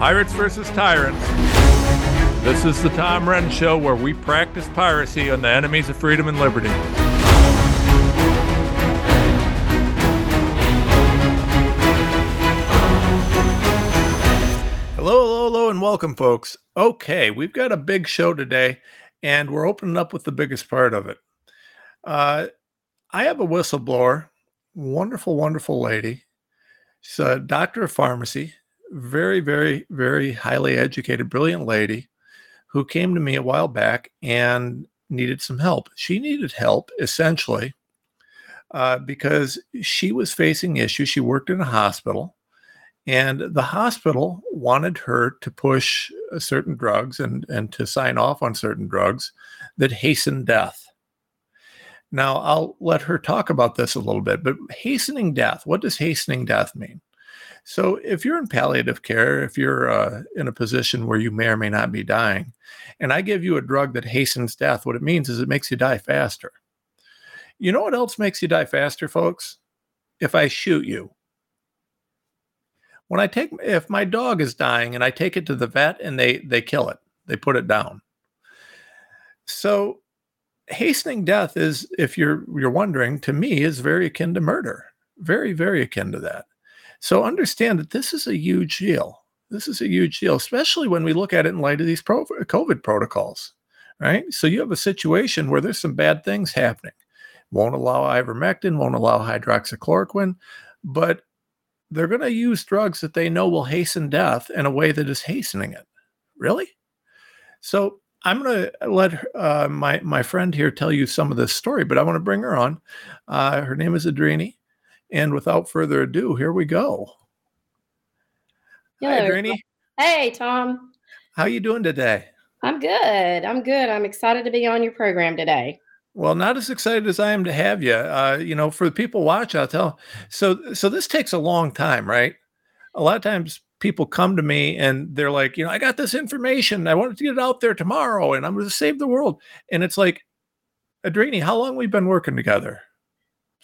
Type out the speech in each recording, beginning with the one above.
Pirates versus Tyrants. This is the Tom Renz Show where we practice piracy on the enemies of freedom and liberty. Hello, hello, hello, and welcome, folks. Okay, we've got a big show today, and we're opening up with the biggest part of it. Uh, I have a whistleblower, wonderful, wonderful lady. She's a doctor of pharmacy very, very, very highly educated, brilliant lady who came to me a while back and needed some help. She needed help essentially uh, because she was facing issues. She worked in a hospital, and the hospital wanted her to push certain drugs and, and to sign off on certain drugs that hasten death. Now, I'll let her talk about this a little bit, but hastening death, what does hastening death mean? So, if you're in palliative care, if you're uh, in a position where you may or may not be dying, and I give you a drug that hastens death, what it means is it makes you die faster. You know what else makes you die faster, folks? If I shoot you. When I take, if my dog is dying and I take it to the vet and they they kill it, they put it down. So, hastening death is, if you're you're wondering, to me is very akin to murder. Very, very akin to that. So understand that this is a huge deal. This is a huge deal, especially when we look at it in light of these pro- COVID protocols, right? So you have a situation where there's some bad things happening. Won't allow ivermectin, won't allow hydroxychloroquine, but they're going to use drugs that they know will hasten death in a way that is hastening it. Really? So I'm going to let uh, my my friend here tell you some of this story, but I want to bring her on. Uh, her name is Adrini. And without further ado, here we go. Hello. Hi, Granny. Hey, Tom. How you doing today? I'm good. I'm good. I'm excited to be on your program today. Well, not as excited as I am to have you. Uh, you know, for the people watch, I'll tell. So, so this takes a long time, right? A lot of times, people come to me and they're like, you know, I got this information. I wanted to get it out there tomorrow, and I'm going to save the world. And it's like, Adrini, how long we've been working together?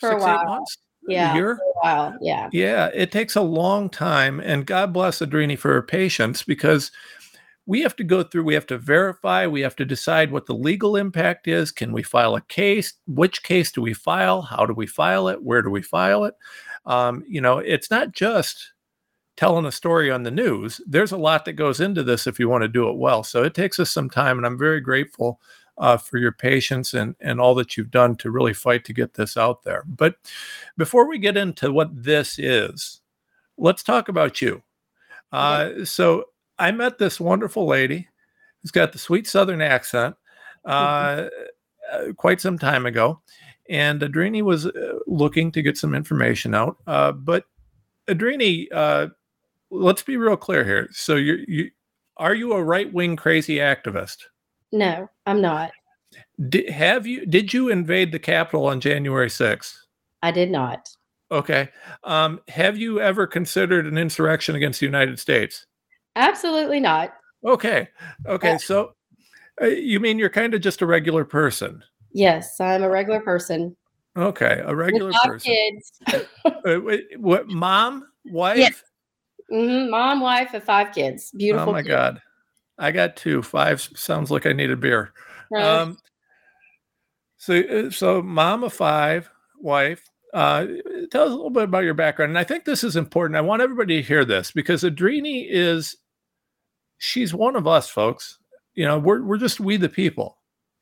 For Six, a while. months? Yeah, year? Wow. Yeah. Yeah. It takes a long time. And God bless Adrini for her patience because we have to go through, we have to verify, we have to decide what the legal impact is. Can we file a case? Which case do we file? How do we file it? Where do we file it? Um, you know, it's not just telling a story on the news. There's a lot that goes into this if you want to do it well. So it takes us some time, and I'm very grateful uh, for your patience and, and all that you've done to really fight to get this out there. But before we get into what this is, let's talk about you. Uh, so I met this wonderful lady who's got the sweet Southern accent uh, uh quite some time ago. And Adrini was uh, looking to get some information out. Uh, but Adrini, let's be real clear here. So you you are you a right wing crazy activist? No, I'm not. Did, have you? Did you invade the Capitol on January 6th? I did not. Okay. Um, have you ever considered an insurrection against the United States? Absolutely not. Okay. Okay. Uh, so uh, you mean you're kind of just a regular person? Yes, I'm a regular person. Okay, a regular person. Kids. uh, wait, what? Mom, wife? Yes. Mm-hmm. Mom, wife, and five kids. Beautiful. Oh my kids. God. I got two. Five sounds like I need a beer. Right. Um, so, uh, so mom of five, wife. Uh, tell us a little bit about your background, and I think this is important. I want everybody to hear this because Adrini is, she's one of us, folks. You know, we're we're just we the people,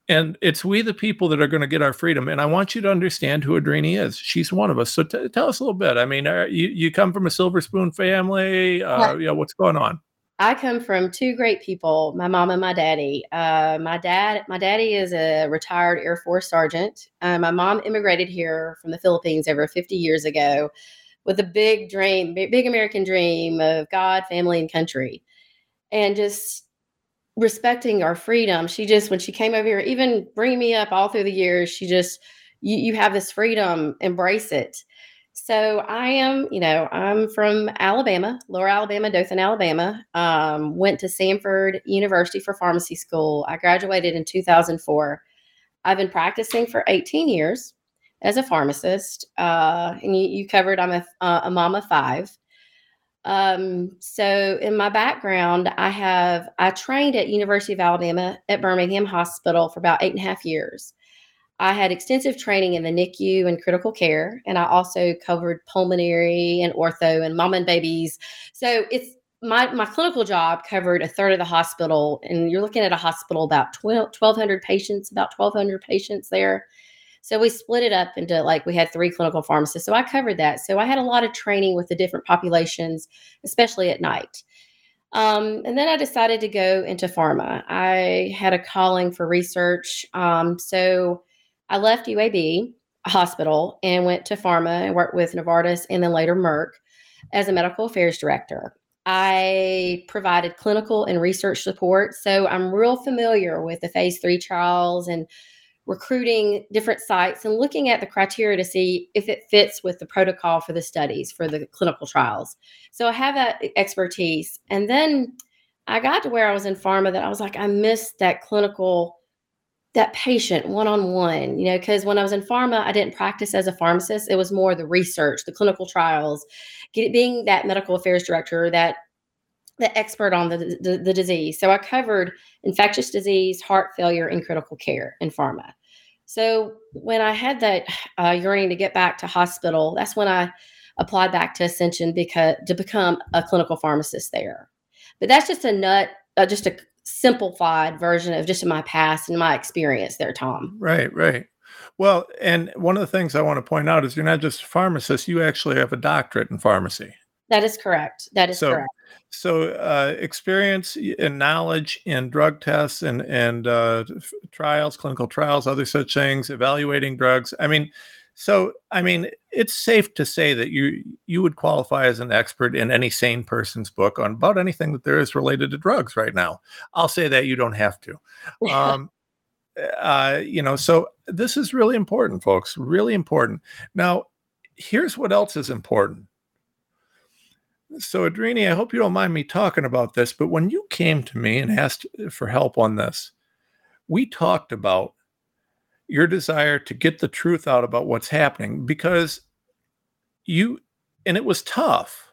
and it's we the people that are going to get our freedom. And I want you to understand who Adrini is. She's one of us. So t- tell us a little bit. I mean, are, you you come from a silver spoon family. Uh, yeah, what's going on? I come from two great people, my mom and my daddy. Uh, my dad, my daddy is a retired Air Force sergeant. Uh, my mom immigrated here from the Philippines over 50 years ago with a big dream, big American dream of God, family, and country. And just respecting our freedom. She just, when she came over here, even bringing me up all through the years, she just, you, you have this freedom, embrace it. So I am, you know, I'm from Alabama, Lower Alabama, Dothan, Alabama. Um, went to Samford University for pharmacy school. I graduated in 2004. I've been practicing for 18 years as a pharmacist. Uh, and you, you, covered I'm a, uh, a mom of five. Um, so in my background, I have I trained at University of Alabama at Birmingham Hospital for about eight and a half years. I had extensive training in the NICU and critical care, and I also covered pulmonary and ortho and mom and babies. So it's my my clinical job covered a third of the hospital, and you're looking at a hospital about 12, 1,200 patients, about 1,200 patients there. So we split it up into like we had three clinical pharmacists. So I covered that. So I had a lot of training with the different populations, especially at night. Um, and then I decided to go into pharma. I had a calling for research. Um, so I left UAB hospital and went to pharma and worked with Novartis and then later Merck as a medical affairs director. I provided clinical and research support. So I'm real familiar with the phase three trials and recruiting different sites and looking at the criteria to see if it fits with the protocol for the studies for the clinical trials. So I have that expertise. And then I got to where I was in pharma that I was like, I missed that clinical, that patient one on one, you know, because when I was in pharma, I didn't practice as a pharmacist. It was more the research, the clinical trials, get, being that medical affairs director, that the expert on the, the, the, disease. So I covered infectious disease, heart failure, and critical care in pharma. So when I had that uh, yearning to get back to hospital, that's when I applied back to Ascension because to become a clinical pharmacist there. But that's just a nut, uh, just a simplified version of just my past and my experience there, Tom. Right, right. Well, and one of the things I want to point out is you're not just a pharmacist; you actually have a doctorate in pharmacy. That is correct. That is so, correct. So, uh, experience and knowledge in drug tests and and uh, trials, clinical trials, other such things, evaluating drugs. I mean, so I mean, it's safe to say that you you would qualify as an expert in any sane person's book on about anything that there is related to drugs right now. I'll say that you don't have to. Um, uh, you know, so this is really important, folks. Really important. Now, here's what else is important so, Adrini, I hope you don't mind me talking about this, but when you came to me and asked for help on this, we talked about your desire to get the truth out about what's happening because you, and it was tough,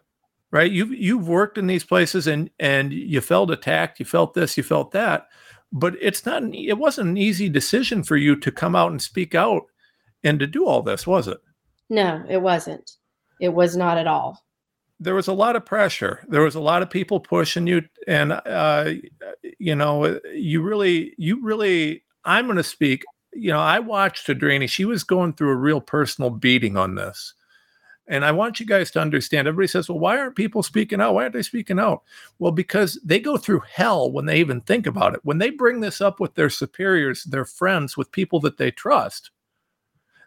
right? You've you've worked in these places and and you felt attacked, you felt this, you felt that, but it's not. An, it wasn't an easy decision for you to come out and speak out and to do all this, was it? No, it wasn't. It was not at all there was a lot of pressure. There was a lot of people pushing you, and uh, you know, you really, you really. I'm going to speak. You know, I watched Adrini. She was going through a real personal beating on this. And I want you guys to understand. Everybody says, well, why aren't people speaking out? Why aren't they speaking out? Well, because they go through hell when they even think about it. When they bring this up with their superiors, their friends, with people that they trust,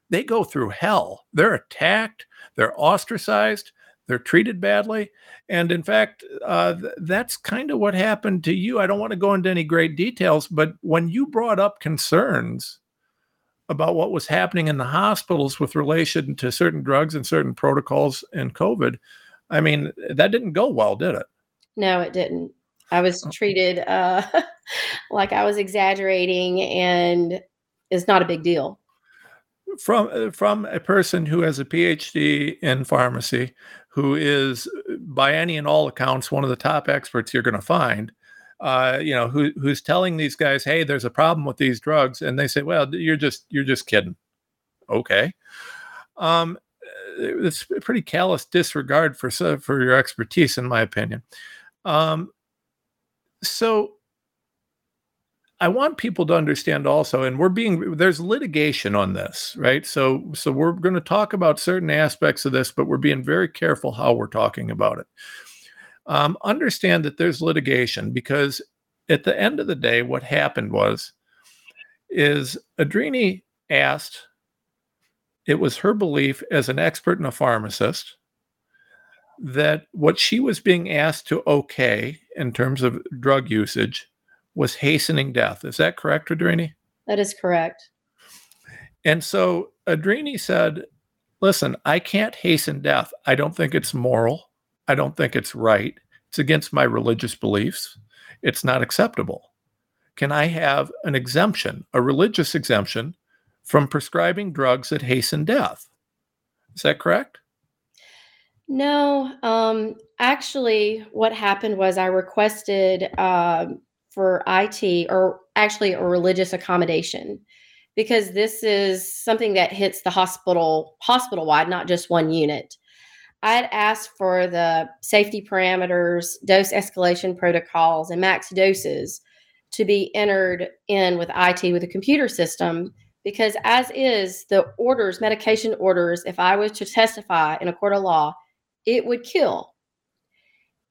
they go through hell. They're attacked, they're ostracized, they're treated badly. And in fact, uh, th- that's kind of what happened to you. I don't want to go into any great details, but when you brought up concerns about what was happening in the hospitals with relation to certain drugs and certain protocols and COVID, I mean, that didn't go well, did it? No, it didn't. I was oh. treated uh, like I was exaggerating, and it's not a big deal from from a person who has a PhD in pharmacy, who is by any and all accounts one of the top experts you're going to find. Uh, you know, who who's telling these guys, "Hey, there's a problem with these drugs," and they say, "Well, you're just you're just kidding." Okay, um, it's a pretty callous disregard for for your expertise, in my opinion. Um, so I want people to understand also, and we're being there's litigation on this, right? So so we're going to talk about certain aspects of this, but we're being very careful how we're talking about it. Um, understand that there's litigation because at the end of the day, what happened was is Adrini asked, it was her belief as an expert and a pharmacist that what she was being asked to okay in terms of drug usage was hastening death. Is that correct, Adrini? That is correct. And so Adrini said, Listen, I can't hasten death. I don't think it's moral. I don't think it's right. It's against my religious beliefs. It's not acceptable. Can I have an exemption, a religious exemption, from prescribing drugs that hasten death? Is that correct? No, um, actually, what happened was I requested um, for IT or actually a religious accommodation because this is something that hits the hospital hospital wide, not just one unit. I had asked for the safety parameters, dose escalation protocols, and max doses to be entered in with IT with a computer system because as is the orders medication orders if i was to testify in a court of law it would kill.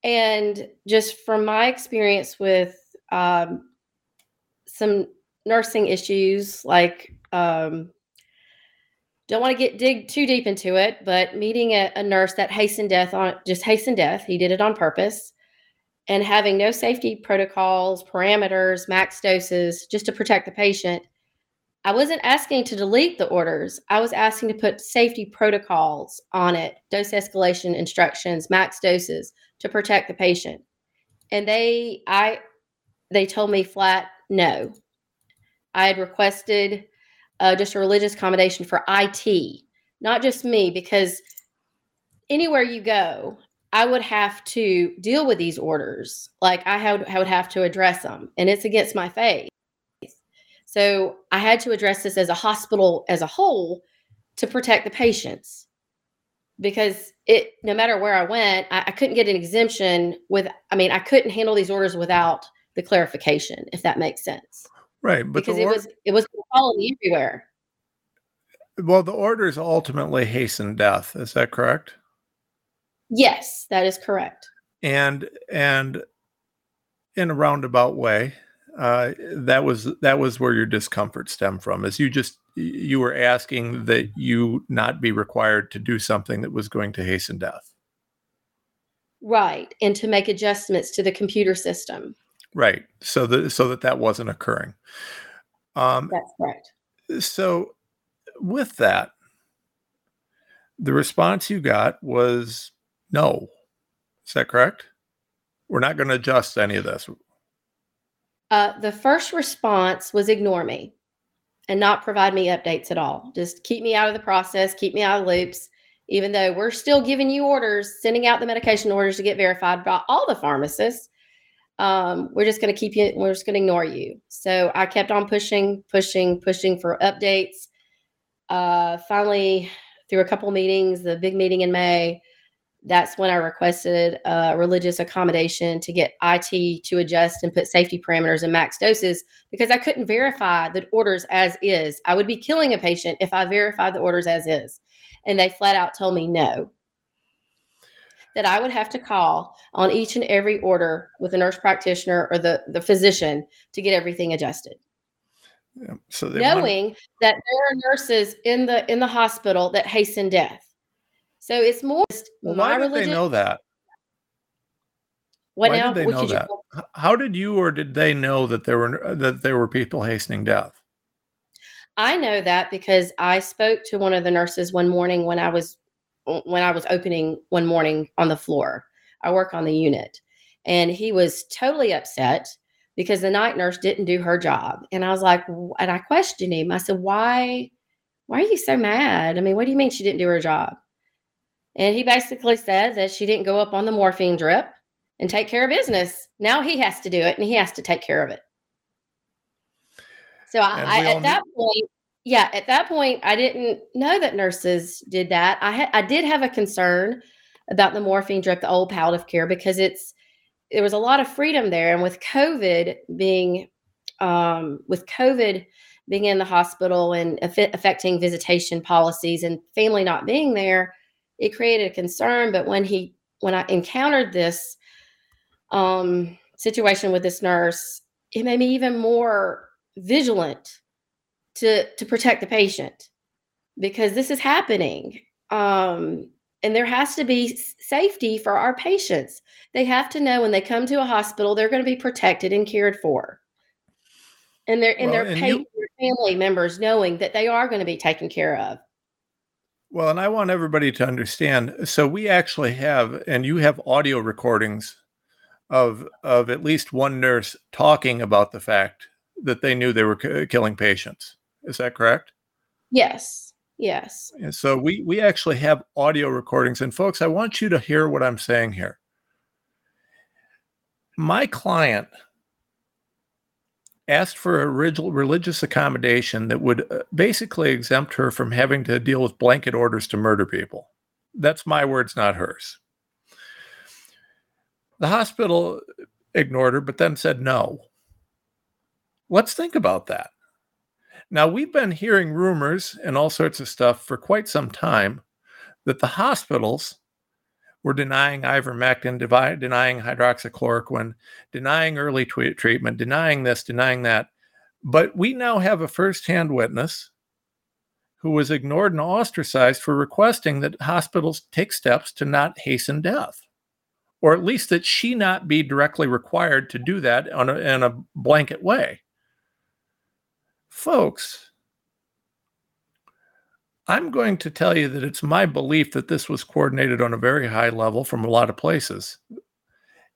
And just from my experience with um, some nursing issues like um, don't want to get dig too deep into it but meeting a, a nurse that hastened death on just hastened death he did it on purpose and having no safety protocols parameters max doses just to protect the patient I wasn't asking to delete the orders. I was asking to put safety protocols on it, dose escalation instructions, max doses to protect the patient. And they I they told me flat no. I had requested uh, just a religious accommodation for IT, not just me, because anywhere you go, I would have to deal with these orders. Like I, had, I would have to address them, and it's against my faith. So I had to address this as a hospital as a whole to protect the patients because it no matter where I went, I, I, couldn't get an exemption with I mean, I couldn't handle these orders without the clarification, if that makes sense. Right. But because it or- was it was quality everywhere. Well, the orders ultimately hasten death. Is that correct? Yes, that is correct. And and in a roundabout way, uh, that was that was where your discomfort stemmed from is you just you were asking that you not be required to do something that was going to hasten death right and to make adjustments to the computer system right so that so that that wasn't occurring. Um that's correct. so with that the response you got was no. Is that correct? We're not going to adjust any of this. Uh, the first response was ignore me and not provide me updates at all. Just keep me out of the process, keep me out of loops, even though we're still giving you orders, sending out the medication orders to get verified by all the pharmacists. Um, we're just going to keep you, we're just going to ignore you. So I kept on pushing, pushing, pushing for updates. Uh, finally, through a couple meetings, the big meeting in May, that's when I requested a religious accommodation to get IT to adjust and put safety parameters and max doses because I couldn't verify the orders as is. I would be killing a patient if I verified the orders as is. And they flat out told me no. That I would have to call on each and every order with a nurse practitioner or the, the physician to get everything adjusted. Yeah, so knowing want- that there are nurses in the in the hospital that hasten death so it's more well, why did religion. they know that? What why now? did they know that? You... How did you or did they know that there were uh, that there were people hastening death? I know that because I spoke to one of the nurses one morning when I was when I was opening one morning on the floor. I work on the unit. And he was totally upset because the night nurse didn't do her job. And I was like, and I questioned him. I said, why, why are you so mad? I mean, what do you mean she didn't do her job? And he basically said that she didn't go up on the morphine drip and take care of business. Now he has to do it and he has to take care of it. So I, I at that point, yeah, at that point, I didn't know that nurses did that. I had, I did have a concern about the morphine drip, the old palliative care, because it's there was a lot of freedom there, and with COVID being, um, with COVID being in the hospital and affecting visitation policies and family not being there, it created a concern. But when he when I encountered this um, situation with this nurse, it made me even more vigilant to to protect the patient because this is happening. Um, and there has to be safety for our patients. They have to know when they come to a hospital, they're going to be protected and cared for. And they're and well, their you- family members knowing that they are going to be taken care of. Well, and I want everybody to understand. So we actually have, and you have audio recordings of of at least one nurse talking about the fact that they knew they were k- killing patients. Is that correct? Yes. Yes. And so we we actually have audio recordings. And folks, I want you to hear what I'm saying here. My client asked for a religious accommodation that would uh, basically exempt her from having to deal with blanket orders to murder people. That's my words, not hers. The hospital ignored her, but then said no. Let's think about that. Now, we've been hearing rumors and all sorts of stuff for quite some time that the hospitals were denying ivermectin, denying hydroxychloroquine, denying early t- treatment, denying this, denying that. But we now have a firsthand witness who was ignored and ostracized for requesting that hospitals take steps to not hasten death, or at least that she not be directly required to do that a, in a blanket way. Folks, I'm going to tell you that it's my belief that this was coordinated on a very high level from a lot of places.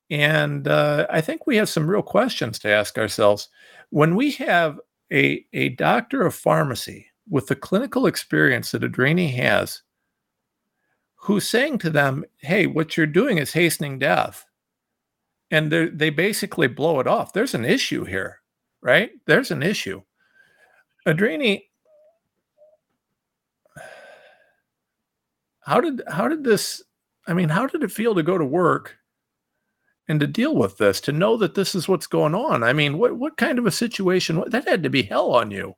And uh, I think we have some real questions to ask ourselves. When we have a, a doctor of pharmacy with the clinical experience that Adrini has, who's saying to them, hey, what you're doing is hastening death. And they basically blow it off. There's an issue here, right? There's an issue. Adrini, how did how did this? I mean, how did it feel to go to work and to deal with this? To know that this is what's going on. I mean, what what kind of a situation? That had to be hell on you.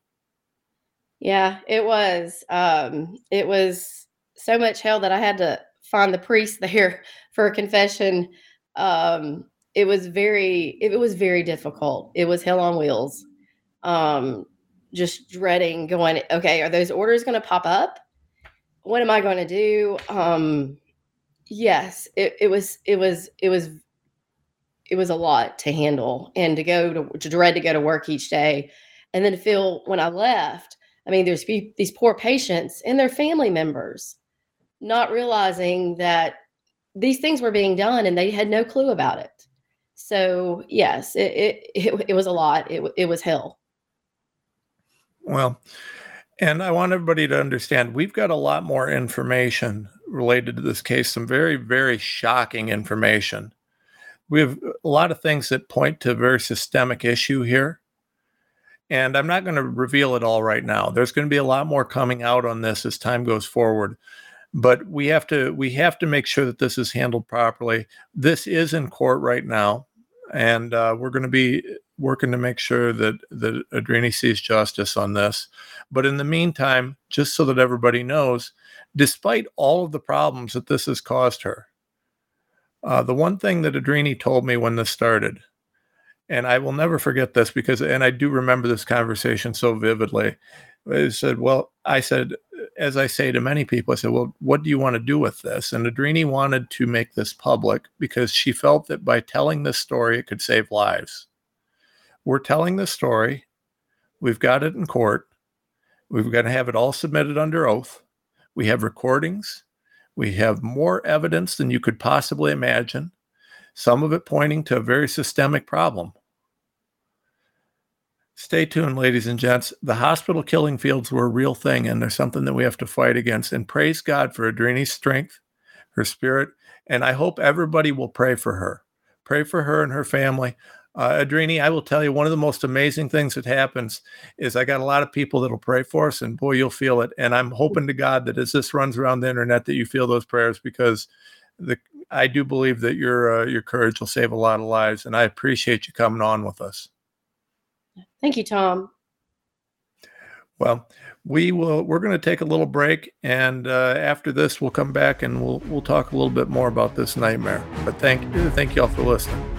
Yeah, it was. Um, it was so much hell that I had to find the priest there for a confession. Um, it was very, it was very difficult. It was hell on wheels. Um, just dreading going, okay, are those orders going to pop up? What am I going to do? Um, yes, it, it was, it was, it was, it was a lot to handle and to go to, to dread to go to work each day. And then to feel when I left, I mean, there's these poor patients and their family members not realizing that these things were being done and they had no clue about it. So yes, it, it, it, it was a lot. It, it was hell. Well, and I want everybody to understand we've got a lot more information related to this case, some very, very shocking information. We have a lot of things that point to a very systemic issue here. And I'm not going to reveal it all right now. There's going to be a lot more coming out on this as time goes forward. But we have to we have to make sure that this is handled properly. This is in court right now, and uh, we're going to be working to make sure that that Adrini sees justice on this. But in the meantime, just so that everybody knows, despite all of the problems that this has caused her, uh, the one thing that Adrini told me when this started, and I will never forget this because, and I do remember this conversation so vividly. I said, "Well," I said, as I say to many people, I said, "Well, what do you want to do with this?" And Adrini wanted to make this public because she felt that by telling this story, it could save lives we're telling the story. We've got it in court. We're going to have it all submitted under oath. We have recordings. We have more evidence than you could possibly imagine, some of it pointing to a very systemic problem. Stay tuned, ladies and gents. The hospital killing fields were a real thing, and they're something that we have to fight against. And praise God for Adrini's strength, her spirit, and I hope everybody will pray for her. Pray for her and her family. Uh, Adrini, I will tell you one of the most amazing things that happens is I got a lot of people that'll pray for us, and boy, you'll feel it. And I'm hoping to God that as this runs around the internet, that you feel those prayers because the I do believe that your uh, your courage will save a lot of lives, and I appreciate you coming on with us. Thank you, Tom. Well, we will. We're going to take a little break, and uh, after this, we'll come back and we'll we'll talk a little bit more about this nightmare. But thank thank you all for listening.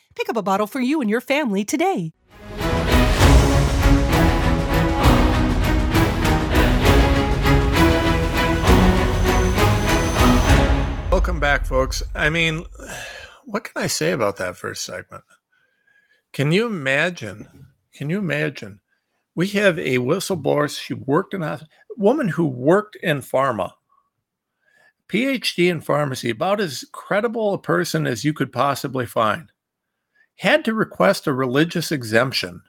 Pick up a bottle for you and your family today. Welcome back, folks. I mean, what can I say about that first segment? Can you imagine? Can you imagine? We have a whistleblower. She worked in a woman who worked in pharma, PhD in pharmacy, about as credible a person as you could possibly find, had to request a religious exemption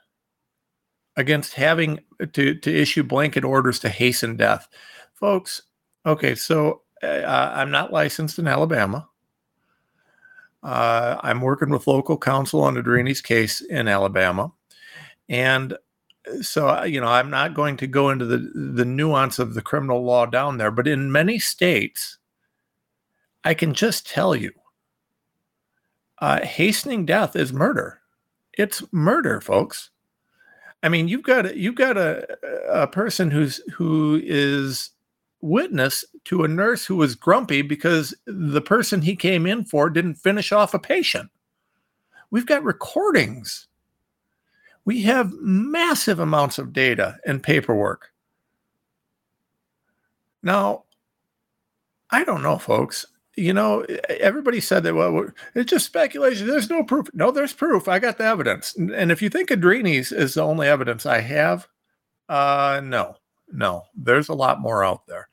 against having to, to issue blanket orders to hasten death. Folks, okay, so uh, I'm not licensed in Alabama. Uh, I'm working with local counsel on Adrini's case in Alabama, and so uh, you know I'm not going to go into the the nuance of the criminal law down there. But in many states, I can just tell you, uh, hastening death is murder. It's murder, folks. I mean, you've got you've got a a person who's who is witness to a nurse who was grumpy because the person he came in for didn't finish off a patient. We've got recordings. We have massive amounts of data and paperwork. Now, I don't know, folks. You know, everybody said that, well, it's just speculation. There's no proof. No, there's proof. I got the evidence. And if you think Adrini's is the only evidence I have, uh, no. No, there's a lot more out there.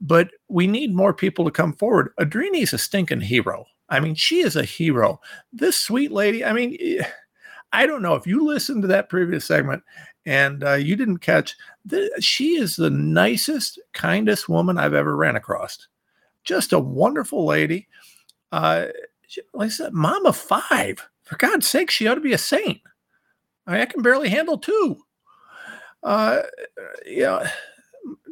But we need more people to come forward. Adrini's a stinking hero. I mean, she is a hero. This sweet lady, I mean, I don't know if you listened to that previous segment and uh, you didn't catch, the, she is the nicest, kindest woman I've ever ran across. Just a wonderful lady. Uh, like I said, mom of five. For God's sake, she ought to be a saint. I, I can barely handle two uh, know,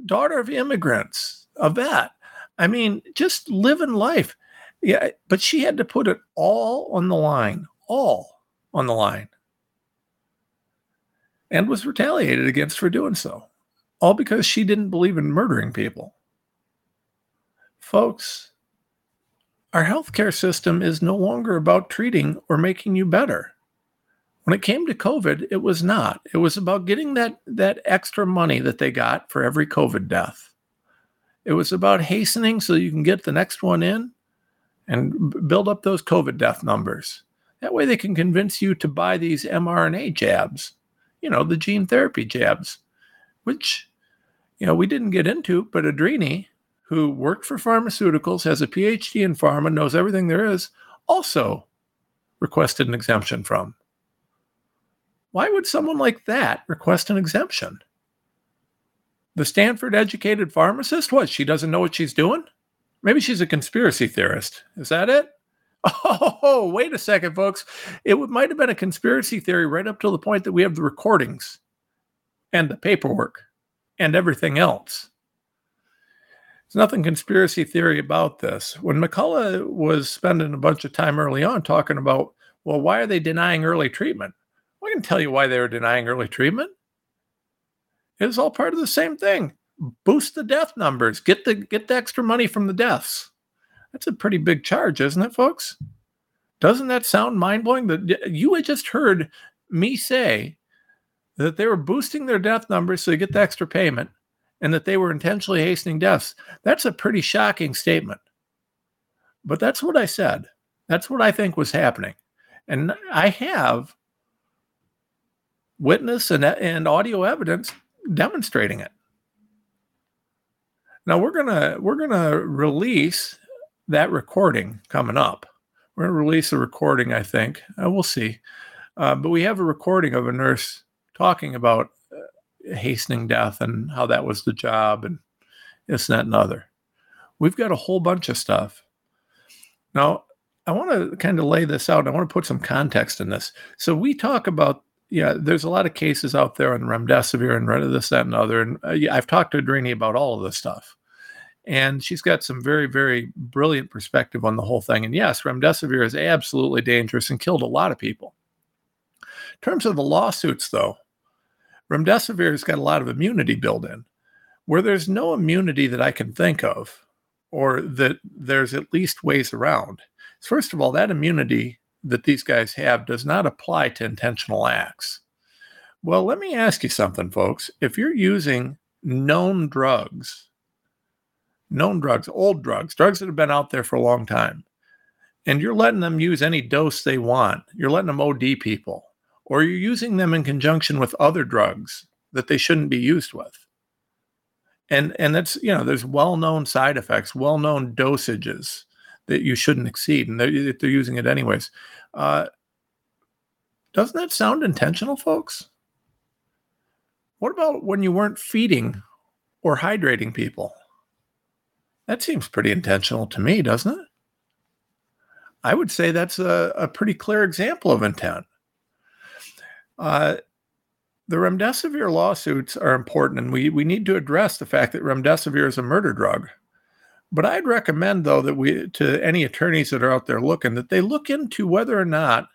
daughter of immigrants, a vet. I mean, just living life. Yeah, but she had to put it all on the line, all on the line, and was retaliated against for doing so, all because she didn't believe in murdering people. Folks, our healthcare system is no longer about treating or making you better. When it came to COVID, it was not. It was about getting that that extra money that they got for every COVID death. It was about hastening so you can get the next one in and build up those COVID death numbers. That way they can convince you to buy these mRNA jabs, you know, the gene therapy jabs, which, you know, we didn't get into, but Adrini, who worked for pharmaceuticals, has a PhD in pharma, knows everything there is, also requested an exemption from. Why would someone like that request an exemption? The Stanford educated pharmacist? What? She doesn't know what she's doing? Maybe she's a conspiracy theorist. Is that it? Oh, wait a second, folks. It might have been a conspiracy theory right up to the point that we have the recordings and the paperwork and everything else. There's nothing conspiracy theory about this. When McCullough was spending a bunch of time early on talking about, well, why are they denying early treatment? I can tell you why they were denying early treatment. It was all part of the same thing. Boost the death numbers. Get the get the extra money from the deaths. That's a pretty big charge, isn't it, folks? Doesn't that sound mind blowing? That you had just heard me say that they were boosting their death numbers so they get the extra payment and that they were intentionally hastening deaths. That's a pretty shocking statement. But that's what I said. That's what I think was happening. And I have witness and, and audio evidence demonstrating it. Now we're gonna we're gonna release that recording coming up. We're gonna release a recording, I think. Uh, we'll see. Uh, but we have a recording of a nurse talking about hastening death and how that was the job and this, and that, and other. We've got a whole bunch of stuff. Now, I want to kind of lay this out. I want to put some context in this. So we talk about, yeah, there's a lot of cases out there on remdesivir and this, that, and other. And uh, I've talked to Adrini about all of this stuff. And she's got some very, very brilliant perspective on the whole thing. And yes, remdesivir is absolutely dangerous and killed a lot of people. In terms of the lawsuits, though, remdesivir has got a lot of immunity built in. Where there's no immunity that I can think of, or that there's at least ways around, first of all, that immunity that these guys have does not apply to intentional acts. Well, let me ask you something, folks. If you're using known drugs, known drugs, old drugs, drugs that have been out there for a long time, and you're letting them use any dose they want, you're letting them OD people, or you're using them in conjunction with other drugs that they shouldn't be used with. And and that's you know there's well-known side effects, well-known dosages that you shouldn't exceed, and they're, they're using it anyways. Uh, doesn't that sound intentional, folks? What about when you weren't feeding or hydrating people? That seems pretty intentional to me, doesn't it? I would say that's a, a pretty clear example of intent. Uh, the remdesivir lawsuits are important, and we, we need to address the fact that remdesivir is a murder drug. But I'd recommend, though, that we to any attorneys that are out there looking that they look into whether or not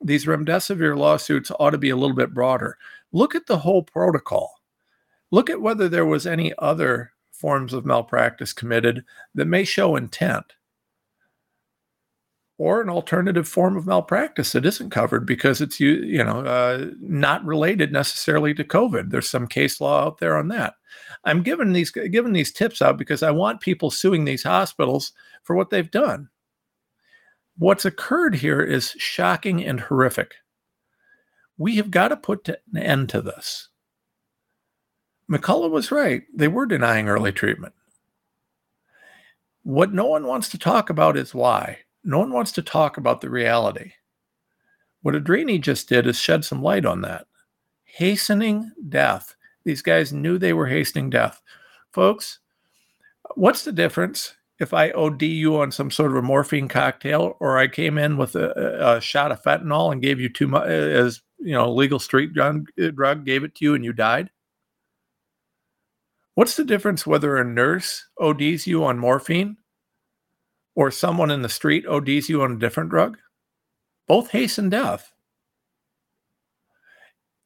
these remdesivir lawsuits ought to be a little bit broader. Look at the whole protocol. Look at whether there was any other forms of malpractice committed that may show intent or an alternative form of malpractice that isn't covered because it's you you know uh, not related necessarily to COVID. There's some case law out there on that. I'm giving these giving these tips out because I want people suing these hospitals for what they've done. What's occurred here is shocking and horrific. We have got to put an end to this. McCullough was right. They were denying early treatment. What no one wants to talk about is why no one wants to talk about the reality. What Adrini just did is shed some light on that. Hastening death. These guys knew they were hastening death. Folks, what's the difference if I OD you on some sort of a morphine cocktail or I came in with a, a shot of fentanyl and gave you too much as you know legal street drug, drug gave it to you and you died? What's the difference whether a nurse ODs you on morphine or someone in the street ODs you on a different drug, both hasten death.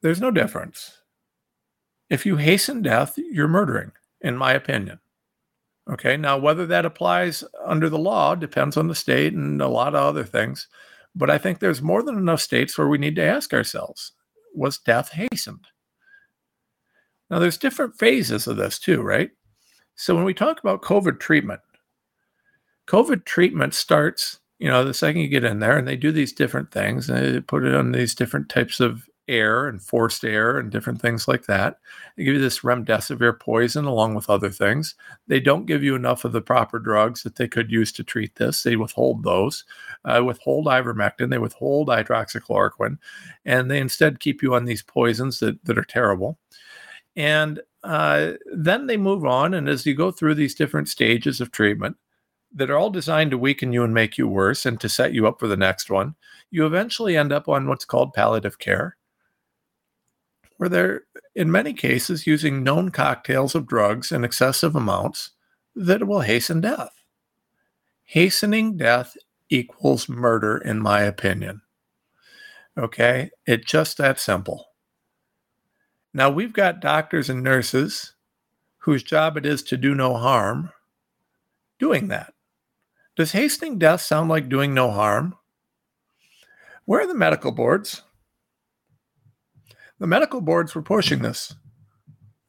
There's no difference. If you hasten death, you're murdering, in my opinion. Okay, now whether that applies under the law depends on the state and a lot of other things. But I think there's more than enough states where we need to ask ourselves was death hastened? Now, there's different phases of this too, right? So when we talk about COVID treatment, COVID treatment starts, you know, the second you get in there and they do these different things and they put it on these different types of air and forced air and different things like that. They give you this remdesivir poison along with other things. They don't give you enough of the proper drugs that they could use to treat this. They withhold those, uh, withhold ivermectin, they withhold hydroxychloroquine, and they instead keep you on these poisons that, that are terrible. And uh, then they move on. And as you go through these different stages of treatment, that are all designed to weaken you and make you worse and to set you up for the next one, you eventually end up on what's called palliative care, where they're, in many cases, using known cocktails of drugs in excessive amounts that will hasten death. Hastening death equals murder, in my opinion. Okay? It's just that simple. Now we've got doctors and nurses whose job it is to do no harm doing that. Does hastening death sound like doing no harm? Where are the medical boards? The medical boards were pushing this.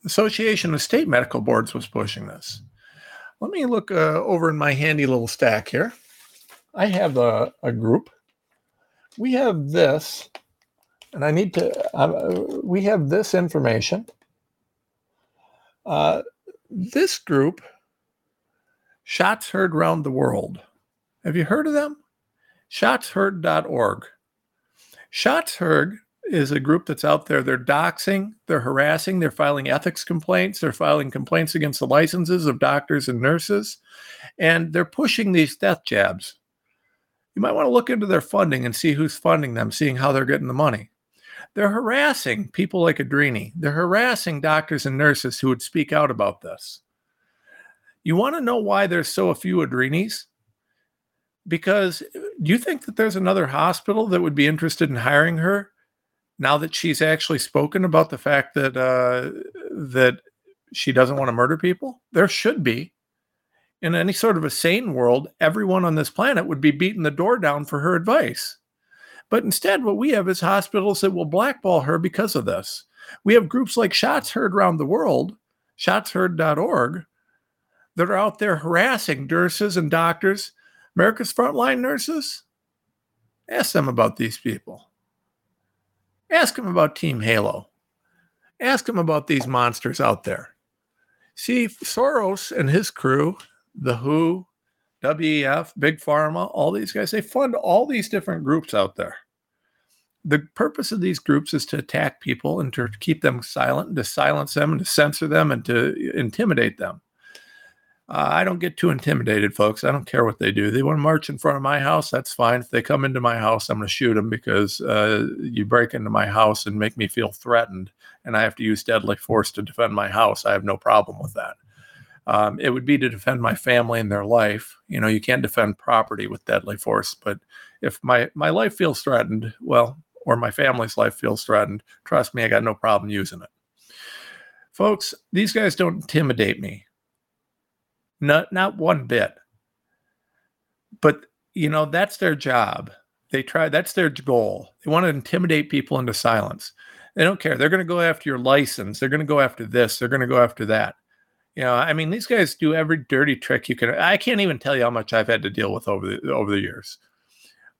The Association of State Medical Boards was pushing this. Let me look uh, over in my handy little stack here. I have a, a group. We have this, and I need to, uh, we have this information. Uh, this group, Shots Heard Round the World. Have you heard of them? Shotsheard.org. Shots Heard is a group that's out there. They're doxing, they're harassing, they're filing ethics complaints, they're filing complaints against the licenses of doctors and nurses, and they're pushing these death jabs. You might want to look into their funding and see who's funding them, seeing how they're getting the money. They're harassing people like Adrini. They're harassing doctors and nurses who would speak out about this. You want to know why there's so few Adrinis? Because do you think that there's another hospital that would be interested in hiring her now that she's actually spoken about the fact that uh, that she doesn't want to murder people? There should be. In any sort of a sane world, everyone on this planet would be beating the door down for her advice. But instead, what we have is hospitals that will blackball her because of this. We have groups like Shots Heard around the world, shotsheard.org, that are out there harassing nurses and doctors, America's frontline nurses. Ask them about these people. Ask them about Team Halo. Ask them about these monsters out there. See, Soros and his crew, the WHO, WEF, Big Pharma, all these guys, they fund all these different groups out there. The purpose of these groups is to attack people and to keep them silent, and to silence them, and to censor them, and to intimidate them. Uh, I don't get too intimidated, folks. I don't care what they do. They want to march in front of my house. That's fine. If they come into my house, I'm going to shoot them because uh, you break into my house and make me feel threatened, and I have to use deadly force to defend my house. I have no problem with that. Um, it would be to defend my family and their life. You know, you can't defend property with deadly force. But if my my life feels threatened, well, or my family's life feels threatened, trust me, I got no problem using it. Folks, these guys don't intimidate me. Not not one bit. But you know, that's their job. They try that's their goal. They want to intimidate people into silence. They don't care. They're going to go after your license. They're going to go after this. They're going to go after that. You know, I mean, these guys do every dirty trick you can. I can't even tell you how much I've had to deal with over the over the years.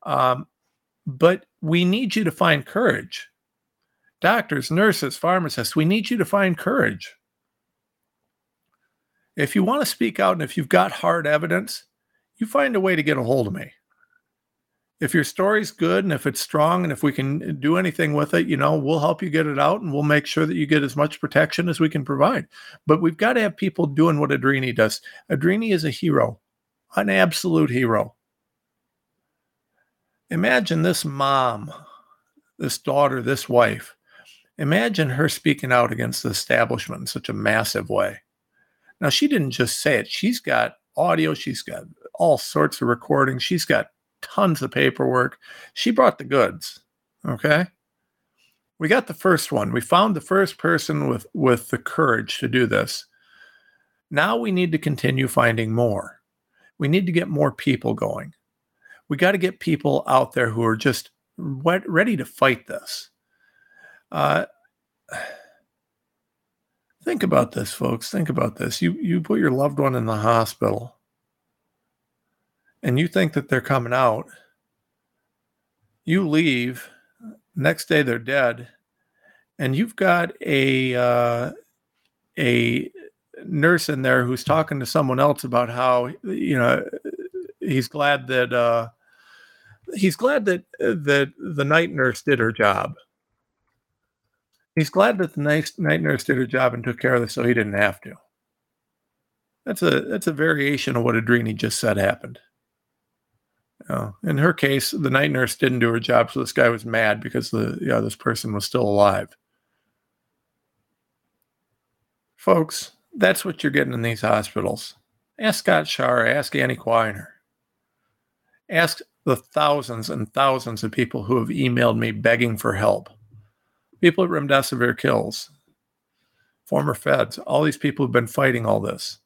Um, but we need you to find courage. Doctors, nurses, pharmacists, we need you to find courage. If you want to speak out and if you've got hard evidence, you find a way to get a hold of me. If your story's good and if it's strong and if we can uh, do anything with it, you know, we'll help you get it out and we'll make sure that you get as much protection as we can provide. But we've got to have people doing what Adrini does. Adrini is a hero, an absolute hero. Imagine this mom, this daughter, this wife. Imagine her speaking out against the establishment in such a massive way. Now, she didn't just say it, she's got audio, she's got all sorts of recordings, she's got tons of paperwork. She brought the goods. Okay. We got the first one. We found the first person with, with the courage to do this. Now we need to continue finding more. We need to get more people going. We got to get people out there who are just ready to fight this. Uh, Think about this, folks. Think about this. You you put your loved one in the hospital and you think that they're coming out. You leave, next day they're dead, and you've got a uh, a nurse in there who's talking to someone else about how you know he's glad that uh, he's glad that that the night nurse did her job He's glad that the night, nurse did her job and took care of this so he didn't have to. That's a that's a variation of what Adrini just said happened. In her case, the night nurse didn't do her job, so this guy was mad because the yeah, this person was still alive. Folks, that's what you're getting in these hospitals. Ask Scott Schara, ask Annie Quiner. Ask the thousands and thousands of people who have emailed me begging for help people at Remdesivir kills. former feds, all these people who've been fighting all this.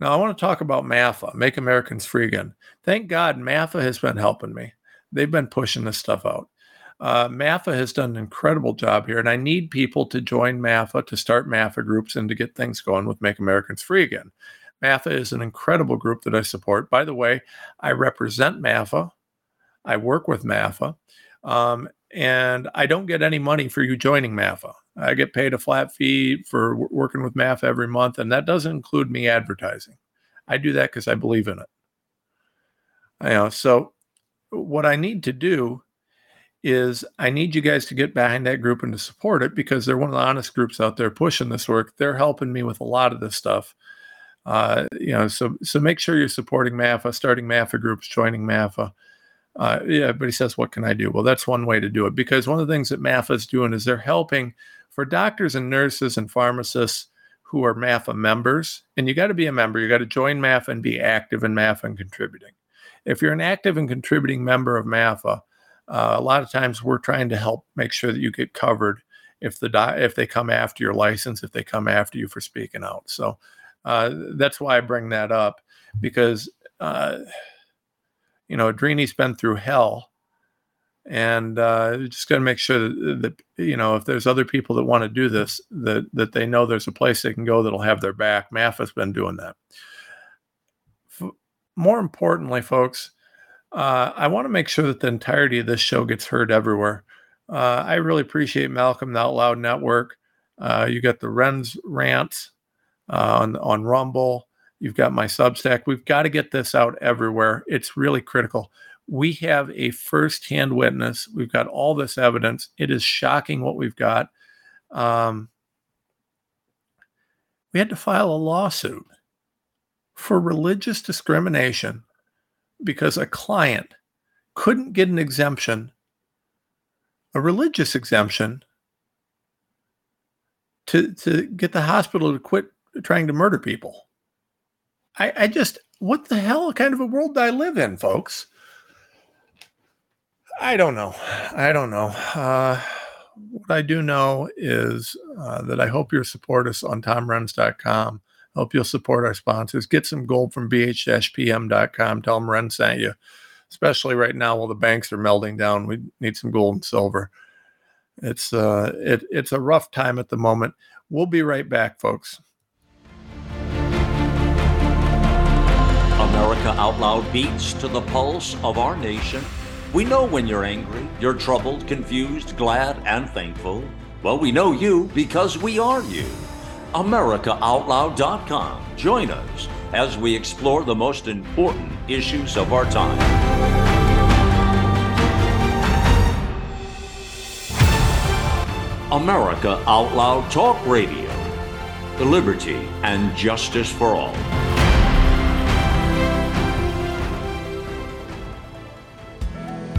Now, I want to talk about MAFA, Make Americans Free Again. Thank God MAFA has been helping me. They've been pushing this stuff out. Uh, MAFA has done an incredible job here, and I need people to join MAFA to start MAFA groups and to get things going with Make Americans Free Again. MAFA is an incredible group that I support. By the way, I represent MAFA, I work with MAFA, um, and I don't get any money for you joining MAFA. I get paid a flat fee for w- working with MAFA every month, and that doesn't include me advertising. I do that because I believe in it. You know, so what I need to do is I need you guys to get behind that group and to support it because they're one of the honest groups out there pushing this work. They're helping me with a lot of this stuff. Uh, you know, so so make sure you're supporting MAFA, starting MAFA groups, joining MAFA. Uh, yeah, but he says, what can I do? Well, that's one way to do it because one of the things that MAFA is doing is they're helping for doctors and nurses and pharmacists who are MAFA members. And you got to be a member. You got to join MAFA and be active in MAFA and contributing. If you're an active and contributing member of MAFA, uh, a lot of times we're trying to help make sure that you get covered if the if they come after your license, if they come after you for speaking out. So uh, that's why I bring that up because uh, you know Adrini's been through hell, and uh, just got to make sure that, that you know if there's other people that want to do this, that that they know there's a place they can go that'll have their back. MAFA's been doing that. F- more importantly, folks uh, I want to make sure that the entirety of this show gets heard everywhere. Uh, I really appreciate Malcolm, the Out Loud Network. Uh, you got the Renz rants uh, on on Rumble. You've got my Substack. We've got to get this out everywhere. It's really critical. We have a firsthand witness. We've got all this evidence. It is shocking what we've got. Um, we had to file a lawsuit for religious discrimination because a client couldn't get an exemption, a religious exemption, to, to get the hospital to quit trying to murder people. I, I just, what the hell kind of a world do I live in, folks? I don't know. I don't know. Uh, what I do know is uh, that I hope you'll support us on tomrenz.com. Hope you'll support our sponsors. Get some gold from bh-pm.com. Tell them Renz sent you, especially right now while the banks are melting down. We need some gold and silver. It's uh, it, it's a rough time at the moment. We'll be right back, folks. America Out Loud beats to the pulse of our nation. We know when you're angry, you're troubled, confused, glad, and thankful. Well, we know you because we are you. AmericaOutloud.com. Join us as we explore the most important issues of our time. America Out Loud Talk Radio. The liberty and justice for all.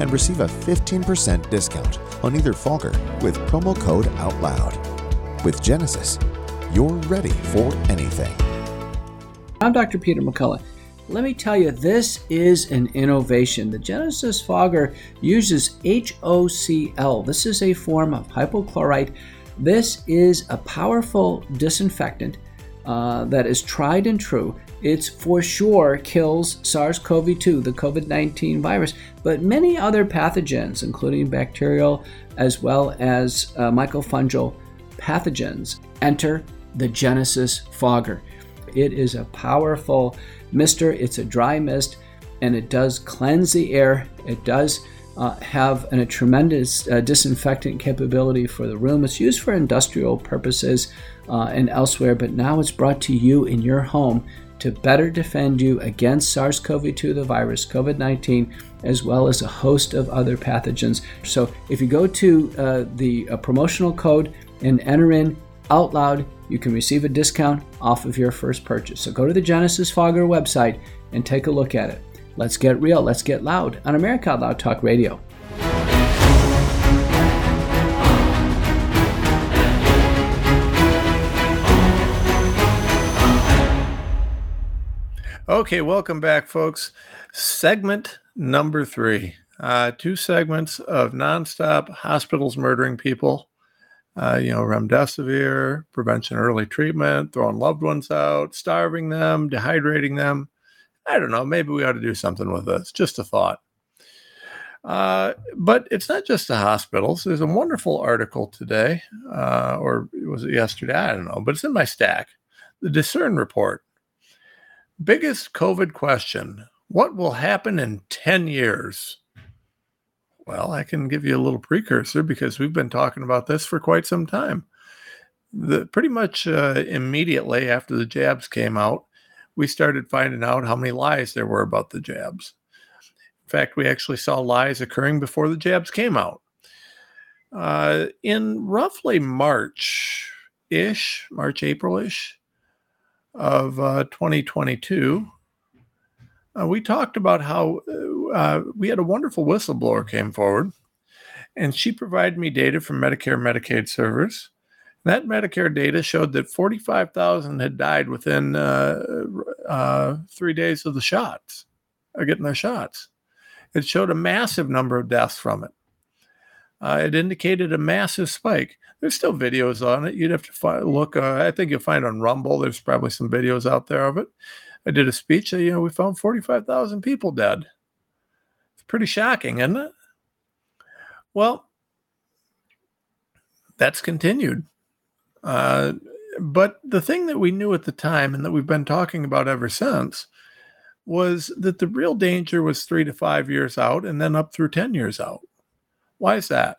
and receive a 15% discount on either fogger with promo code OUTLOUD. With Genesis, you're ready for anything. I'm Dr. Peter McCullough. Let me tell you, this is an innovation. The Genesis Fogger uses HOCl. This is a form of hypochlorite. This is a powerful disinfectant uh, that is tried and true. It's for sure kills SARS CoV 2, the COVID 19 virus, but many other pathogens, including bacterial as well as uh, mycofungal pathogens, enter the Genesis Fogger. It is a powerful mister, it's a dry mist, and it does cleanse the air. It does uh, have an, a tremendous uh, disinfectant capability for the room. It's used for industrial purposes uh, and elsewhere, but now it's brought to you in your home to better defend you against SARS CoV 2, the virus, COVID 19, as well as a host of other pathogens. So if you go to uh, the uh, promotional code and enter in out loud, you can receive a discount off of your first purchase. So go to the Genesis Fogger website and take a look at it. Let's get real, let's get loud on America Out Loud Talk Radio. Okay, welcome back, folks. Segment number three. Uh, two segments of nonstop hospitals murdering people. Uh, you know, remdesivir, prevention, early treatment, throwing loved ones out, starving them, dehydrating them. I don't know. Maybe we ought to do something with this. Just a thought. Uh, but it's not just the hospitals. There's a wonderful article today, uh, or was it yesterday? I don't know, but it's in my stack. The Discern Report. Biggest COVID question What will happen in 10 years? Well, I can give you a little precursor because we've been talking about this for quite some time. The, pretty much uh, immediately after the jabs came out, we started finding out how many lies there were about the jabs. In fact, we actually saw lies occurring before the jabs came out. Uh, in roughly March ish, March, April ish of uh, 2022, uh, we talked about how uh, we had a wonderful whistleblower came forward and she provided me data from Medicare Medicaid servers. That Medicare data showed that 45,000 had died within uh, uh, three days of the shots, of getting their shots. It showed a massive number of deaths from it. Uh, it indicated a massive spike. There's still videos on it. You'd have to find, look. Uh, I think you'll find on Rumble. There's probably some videos out there of it. I did a speech. you know, we found 45,000 people dead. It's pretty shocking, isn't it? Well, that's continued. Uh, but the thing that we knew at the time and that we've been talking about ever since was that the real danger was three to five years out and then up through 10 years out. Why is that?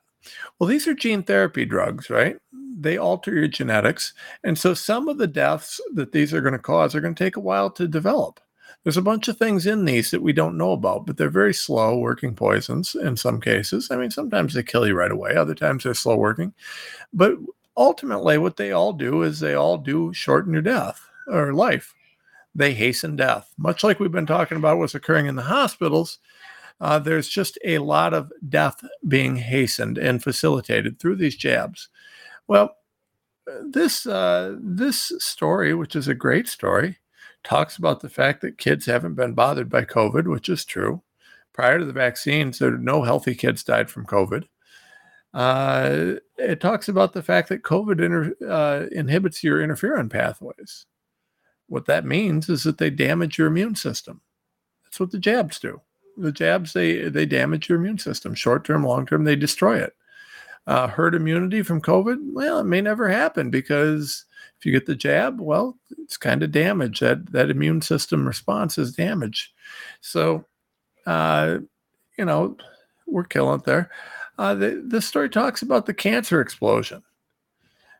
Well, these are gene therapy drugs, right? They alter your genetics. And so some of the deaths that these are going to cause are going to take a while to develop. There's a bunch of things in these that we don't know about, but they're very slow working poisons in some cases. I mean, sometimes they kill you right away, other times they're slow working. But ultimately, what they all do is they all do shorten your death or life. They hasten death, much like we've been talking about what's occurring in the hospitals uh, there's just a lot of death being hastened and facilitated through these jabs. Well, this uh, this story, which is a great story, talks about the fact that kids haven't been bothered by COVID, which is true. Prior to the vaccines, there no healthy kids died from COVID. Uh, it talks about the fact that COVID inter, uh, inhibits your interferon pathways. What that means is that they damage your immune system. That's what the jabs do the jabs they they damage your immune system. Short term long term they destroy it. Uh, herd immunity from covid well it may never happen because if you get the jab well it's kind of damaged that that immune system response is damaged so uh, you know we're killing it there. Uh, the, this story talks about the cancer explosion.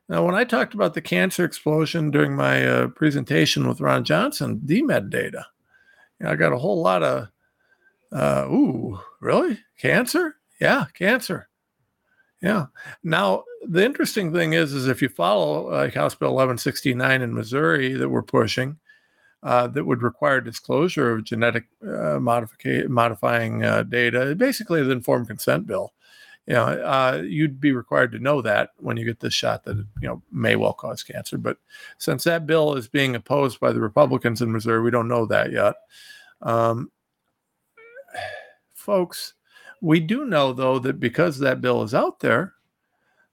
Now when i talked about the cancer explosion during my uh, presentation with ron johnson dmed data you know, i got a whole lot of uh, ooh, really? Cancer? Yeah, cancer. Yeah. Now, the interesting thing is, is if you follow like House Bill 1169 in Missouri that we're pushing, uh, that would require disclosure of genetic uh, modifying uh, data, basically the informed consent bill. You know, uh, you'd be required to know that when you get this shot that you know may well cause cancer. But since that bill is being opposed by the Republicans in Missouri, we don't know that yet. Um, folks, we do know though that because that bill is out there,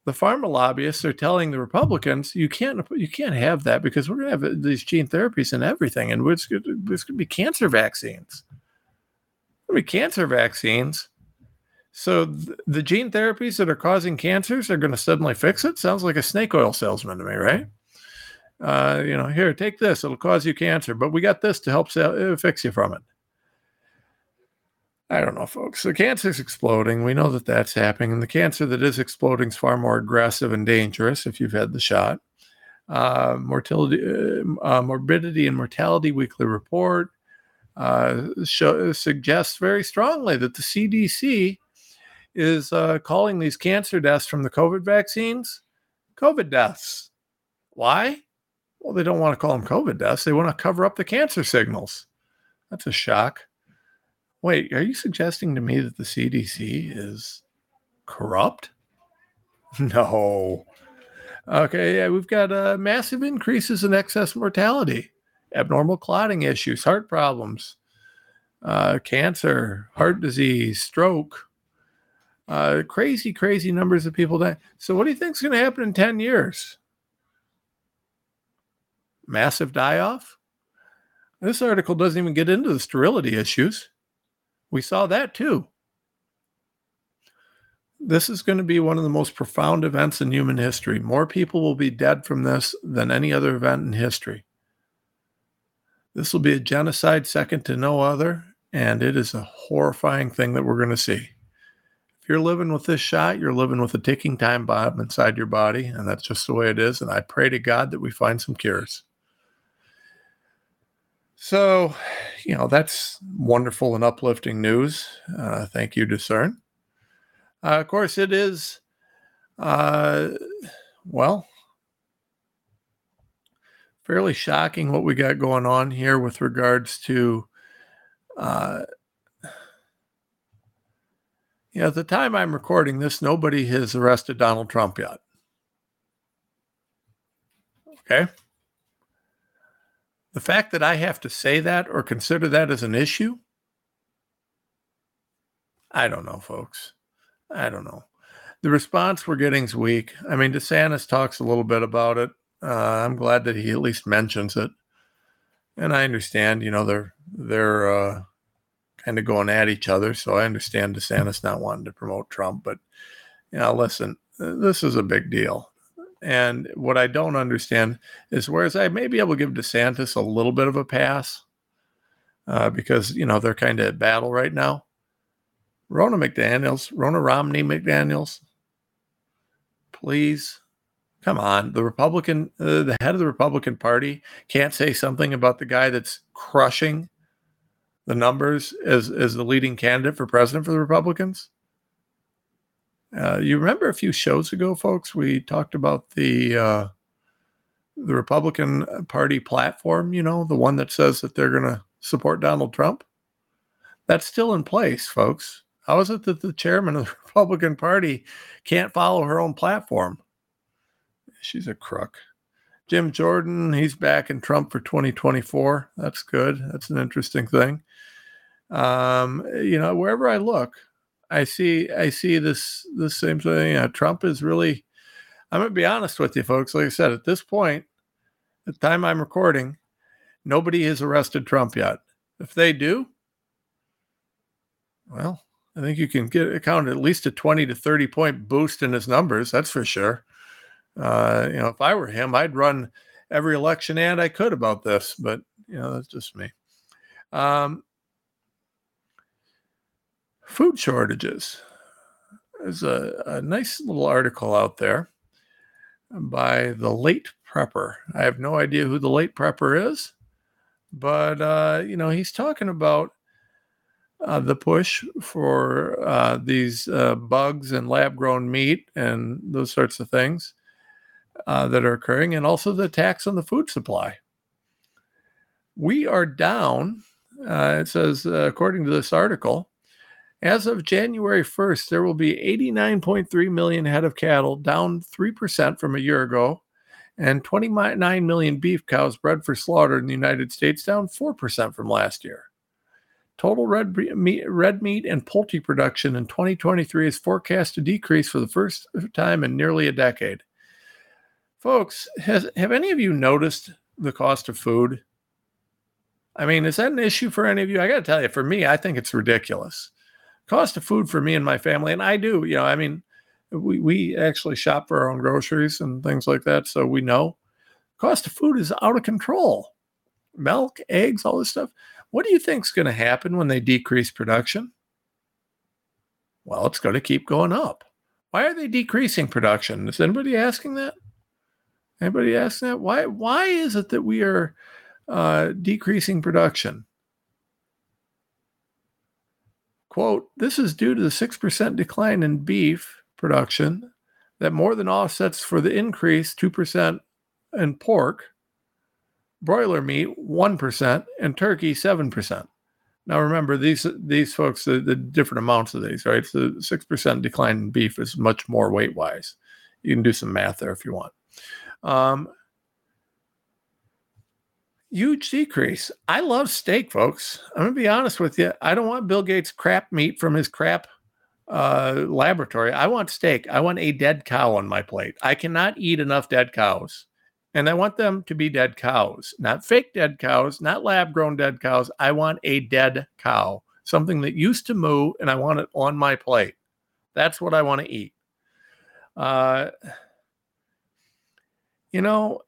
the pharma lobbyists are telling the Republicans you can't you can't have that because we're going to have these gene therapies and everything, and it's going to be cancer vaccines. To be cancer vaccines. So th- the gene therapies that are causing cancers are going to suddenly fix it. Sounds like a snake oil salesman to me, right? Uh, you know, here, take this; it'll cause you cancer, but we got this to help sell, uh, fix you from it. I don't know, folks. The cancer is exploding. We know that that's happening. And the cancer that is exploding is far more aggressive and dangerous if you've had the shot. Uh, mortality, uh, uh morbidity and mortality weekly report uh, show, suggests very strongly that the CDC is uh, calling these cancer deaths from the COVID vaccines COVID deaths. Why? Well, they don't want to call them COVID deaths. They want to cover up the cancer signals. That's a shock. Wait, are you suggesting to me that the CDC is corrupt? No. Okay, yeah, we've got uh, massive increases in excess mortality, abnormal clotting issues, heart problems, uh, cancer, heart disease, stroke. Uh, crazy, crazy numbers of people die. So, what do you think is going to happen in 10 years? Massive die off? This article doesn't even get into the sterility issues. We saw that too. This is going to be one of the most profound events in human history. More people will be dead from this than any other event in history. This will be a genocide second to no other, and it is a horrifying thing that we're going to see. If you're living with this shot, you're living with a ticking time bomb inside your body, and that's just the way it is. And I pray to God that we find some cures. So, you know, that's wonderful and uplifting news. Uh, thank you, Discern. Uh, of course, it is, uh, well, fairly shocking what we got going on here with regards to, uh, yeah, at the time I'm recording this, nobody has arrested Donald Trump yet. Okay. The fact that I have to say that or consider that as an issue, I don't know, folks. I don't know. The response we're getting is weak. I mean, DeSantis talks a little bit about it. Uh, I'm glad that he at least mentions it, and I understand. You know, they're they're uh, kind of going at each other, so I understand DeSantis not wanting to promote Trump. But you know, listen, this is a big deal. And what I don't understand is whereas I may be able to give DeSantis a little bit of a pass uh, because you know they're kind of at battle right now. Ronna McDaniels, Ronna Romney McDaniels, please come on. The Republican, uh, the head of the Republican Party can't say something about the guy that's crushing the numbers as, as the leading candidate for president for the Republicans. Uh, you remember a few shows ago, folks, we talked about the uh, the Republican Party platform. You know, the one that says that they're going to support Donald Trump. That's still in place, folks. How is it that the chairman of the Republican Party can't follow her own platform? She's a crook. Jim Jordan, he's back in Trump for 2024. That's good. That's an interesting thing. Um, you know, wherever I look, I see I see this this same thing. Trump is really. I'm gonna be honest with you, folks. Like I said, at this point, at the time I'm recording, nobody has arrested Trump yet. If they do, well, I think you can get account at least a 20 to 30 point boost in his numbers. That's for sure. Uh, you know, if I were him, I'd run every election ad I could about this, but you know, that's just me. Um, food shortages. There's a, a nice little article out there by the late prepper. I have no idea who the late prepper is, but uh, you know, he's talking about uh, the push for uh, these uh, bugs and lab grown meat and those sorts of things uh, that are occurring, and also the tax on the food supply. We are down, uh, it says, according to this article, as of January 1st, there will be 89.3 million head of cattle, down 3% from a year ago, and 29 million beef cows bred for slaughter in the United States, down 4% from last year. Total red meat, red meat and poultry production in 2023 is forecast to decrease for the first time in nearly a decade. Folks, has, have any of you noticed the cost of food? I mean, is that an issue for any of you? I got to tell you, for me, I think it's ridiculous. Cost of food for me and my family, and I do, you know, I mean, we, we actually shop for our own groceries and things like that, so we know cost of food is out of control. Milk, eggs, all this stuff. What do you think is going to happen when they decrease production? Well, it's going to keep going up. Why are they decreasing production? Is anybody asking that? Anybody asking that? Why? Why is it that we are uh, decreasing production? Quote: This is due to the six percent decline in beef production that more than offsets for the increase two percent in pork, broiler meat 1%, and turkey 7%. Now remember these these folks the, the different amounts of these, right? So six percent decline in beef is much more weight wise. You can do some math there if you want. Um, huge decrease. I love steak, folks. I'm gonna be honest with you. I don't want Bill Gates crap meat from his crap uh, laboratory. I want steak. I want a dead cow on my plate. I cannot eat enough dead cows. And I want them to be dead cows, not fake dead cows, not lab grown dead cows. I want a dead cow, something that used to moo, and I want it on my plate. That's what I want to eat. Uh, you know,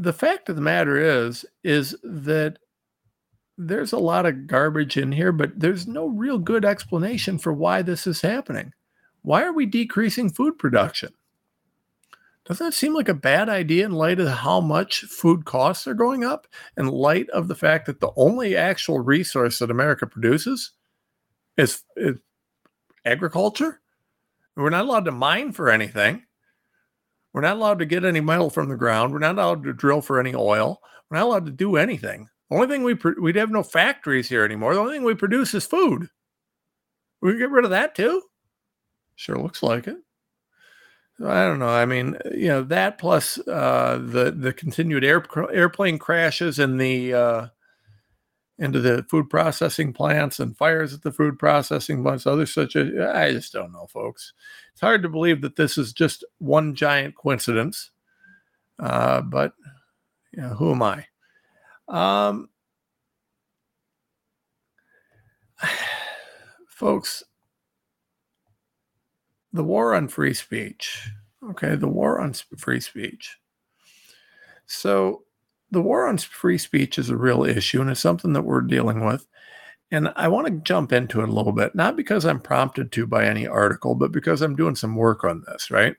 the fact of the matter is, is that there's a lot of garbage in here, but there's no real good explanation for why this is happening. Why are we decreasing food production? Doesn't that seem like a bad idea in light of how much food costs are going up, in light of the fact that the only actual resource that America produces is, is agriculture? We're not allowed to mine for anything. We're not allowed to get any metal from the ground. We're not allowed to drill for any oil. We're not allowed to do anything. The only thing we pro- we'd have no factories here anymore. The only thing we produce is food. We get rid of that too. Sure looks like it. I don't know. I mean, you know that plus uh, the the continued air, airplane crashes and the uh, into the food processing plants and fires at the food processing plants, other such a, I just don't know, folks. It's hard to believe that this is just one giant coincidence. Uh, but you know, who am I? Um, folks, the war on free speech. Okay, the war on free speech. So, the war on free speech is a real issue and it's something that we're dealing with. And I want to jump into it a little bit, not because I'm prompted to by any article, but because I'm doing some work on this, right?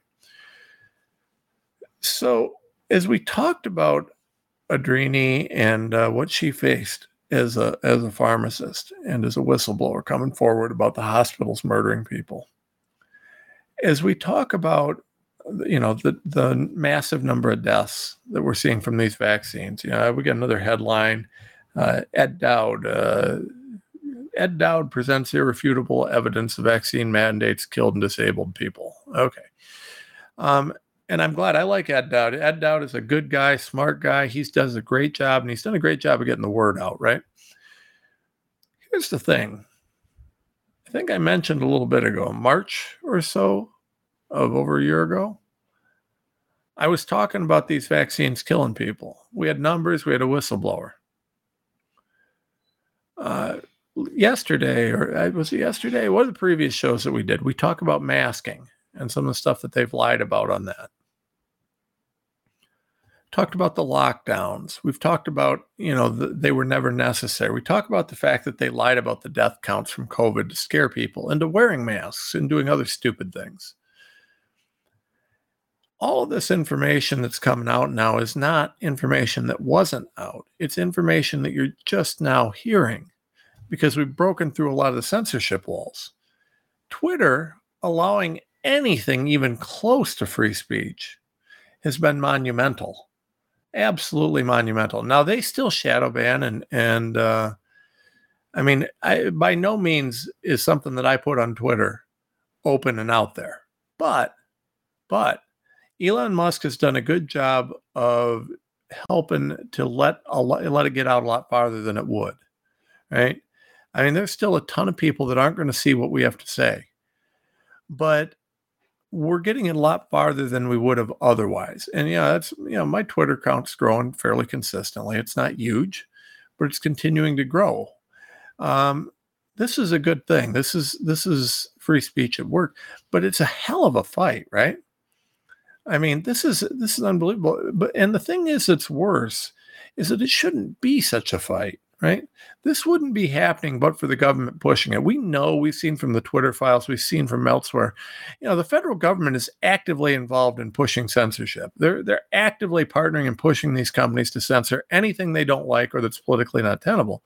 So, as we talked about Adrini and uh, what she faced as a as a pharmacist and as a whistleblower coming forward about the hospitals murdering people, as we talk about you know the the massive number of deaths that we're seeing from these vaccines. You know, we got another headline: uh, Ed Dowd. Uh, Ed Dowd presents irrefutable evidence the vaccine mandates killed and disabled people. Okay. Um, and I'm glad I like Ed Dowd. Ed Dowd is a good guy, smart guy. He does a great job, and he's done a great job of getting the word out, right? Here's the thing I think I mentioned a little bit ago, March or so of over a year ago. I was talking about these vaccines killing people. We had numbers, we had a whistleblower. Uh, yesterday, or uh, was it yesterday? What are the previous shows that we did? We talk about masking and some of the stuff that they've lied about on that talked about the lockdowns. We've talked about, you know, the, they were never necessary. We talk about the fact that they lied about the death counts from COVID to scare people into wearing masks and doing other stupid things. All of this information that's coming out now is not information that wasn't out. It's information that you're just now hearing because we've broken through a lot of the censorship walls. Twitter allowing anything even close to free speech has been monumental absolutely monumental. Now they still shadow ban and and uh, I mean, I by no means is something that I put on Twitter open and out there. But but Elon Musk has done a good job of helping to let a lot, let it get out a lot farther than it would. Right? I mean, there's still a ton of people that aren't going to see what we have to say. But we're getting a lot farther than we would have otherwise. And yeah, that's you know, my Twitter account's growing fairly consistently. It's not huge, but it's continuing to grow. Um, this is a good thing. This is this is free speech at work, but it's a hell of a fight, right? I mean, this is this is unbelievable. But and the thing is, it's worse is that it shouldn't be such a fight right? This wouldn't be happening but for the government pushing it. We know, we've seen from the Twitter files, we've seen from elsewhere. You know, the federal government is actively involved in pushing censorship. They're they're actively partnering and pushing these companies to censor anything they don't like or that's politically not tenable.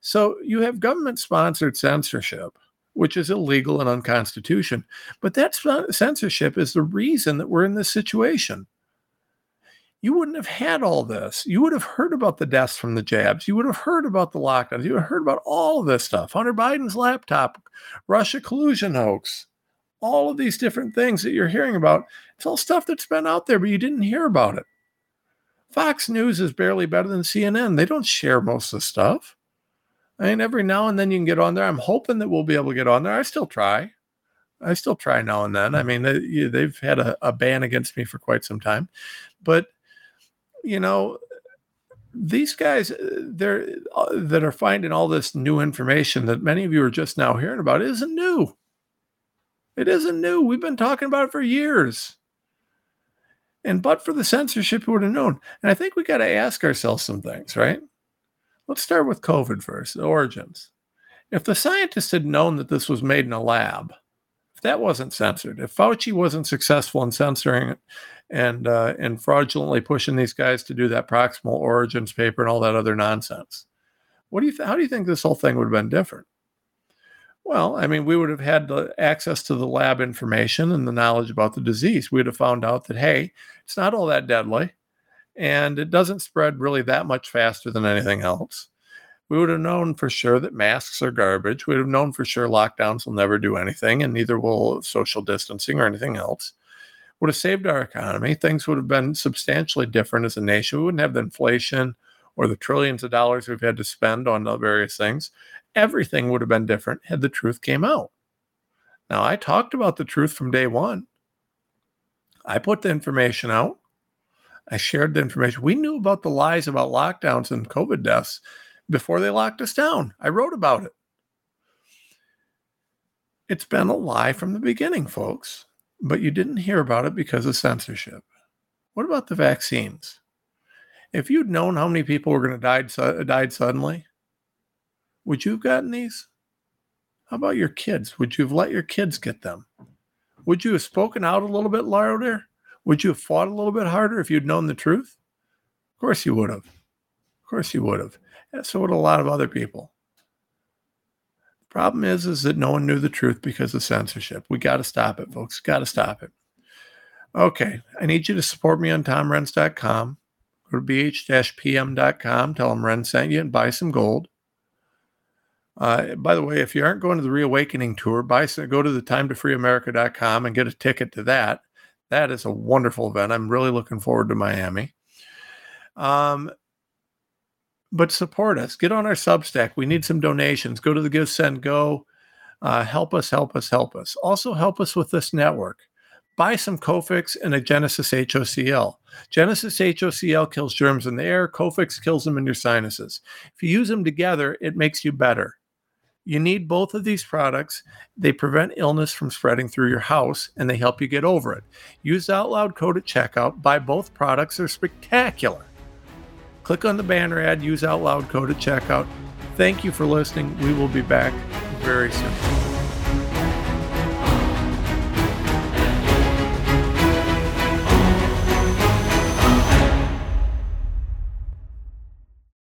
So you have government sponsored censorship which is illegal and unconstitutional. But that censorship is the reason that we're in this situation. you wouldn't have had all this. You would have heard about the deaths from the jabs. You would have heard about the lockdowns. You would have heard about all of this stuff. Hunter Biden's laptop, Russia collusion hoax, all of these different things that you're hearing about. It's all stuff that's been out there, but you didn't hear about it. Fox News is barely better than CNN. They don't share most of the stuff. I mean, every now and then you can get on there. I'm hoping that we'll be able to get on there. I still try. I still try now and then. I mean, they, they've had a, a ban against me for quite some time, but you know, these guys they're uh, that are finding all this new information that many of you are just now hearing about isn't new. It isn't new. We've been talking about it for years. And but for the censorship, we would have known. And I think we got to ask ourselves some things, right? Let's start with COVID first, the origins. If the scientists had known that this was made in a lab, if that wasn't censored, if Fauci wasn't successful in censoring it and uh, and fraudulently pushing these guys to do that proximal origins paper and all that other nonsense, what do you th- how do you think this whole thing would have been different? Well, I mean, we would have had the access to the lab information and the knowledge about the disease. We would have found out that, hey, it's not all that deadly and it doesn't spread really that much faster than anything else. We would have known for sure that masks are garbage. We would have known for sure lockdowns will never do anything, and neither will social distancing or anything else. Would have saved our economy. Things would have been substantially different as a nation. We wouldn't have the inflation or the trillions of dollars we've had to spend on various things everything would have been different had the truth came out. Now, I talked about the truth from day one. I put the information out. I shared the information. We knew about the lies about lockdowns and COVID deaths before they locked us down. I wrote about it. It's been a lie from the beginning, folks, but you didn't hear about it because of censorship. What about the vaccines? If you'd known how many people were going to die died suddenly, would you have gotten these? How about your kids? Would you have let your kids get them? Would you have spoken out a little bit louder? Would you have fought a little bit harder if you'd known the truth? Of course you would have. Of course you would have. And so would a lot of other people. The problem is, is that no one knew the truth because of censorship. We got to stop it, folks. Got to stop it. Okay, I need you to support me on tomrenz.com. Go to bh-pm.com. Tell them Renz sent you and buy some gold. Uh, by the way, if you aren't going to the Reawakening Tour, buy go to the timetofreeamerica.com and get a ticket to that. That is a wonderful event. I'm really looking forward to Miami. Um, but support us. Get on our Substack. We need some donations. Go to the Give Send Go. Uh, help us, help us, help us. Also, help us with this network. Buy some Cofix and a Genesis HOCl. Genesis HOCl kills germs in the air. Cofix kills them in your sinuses. If you use them together, it makes you better. You need both of these products. They prevent illness from spreading through your house and they help you get over it. Use Out Loud code at checkout. Buy both products, they're spectacular. Click on the banner ad, use Out Loud code at checkout. Thank you for listening. We will be back very soon.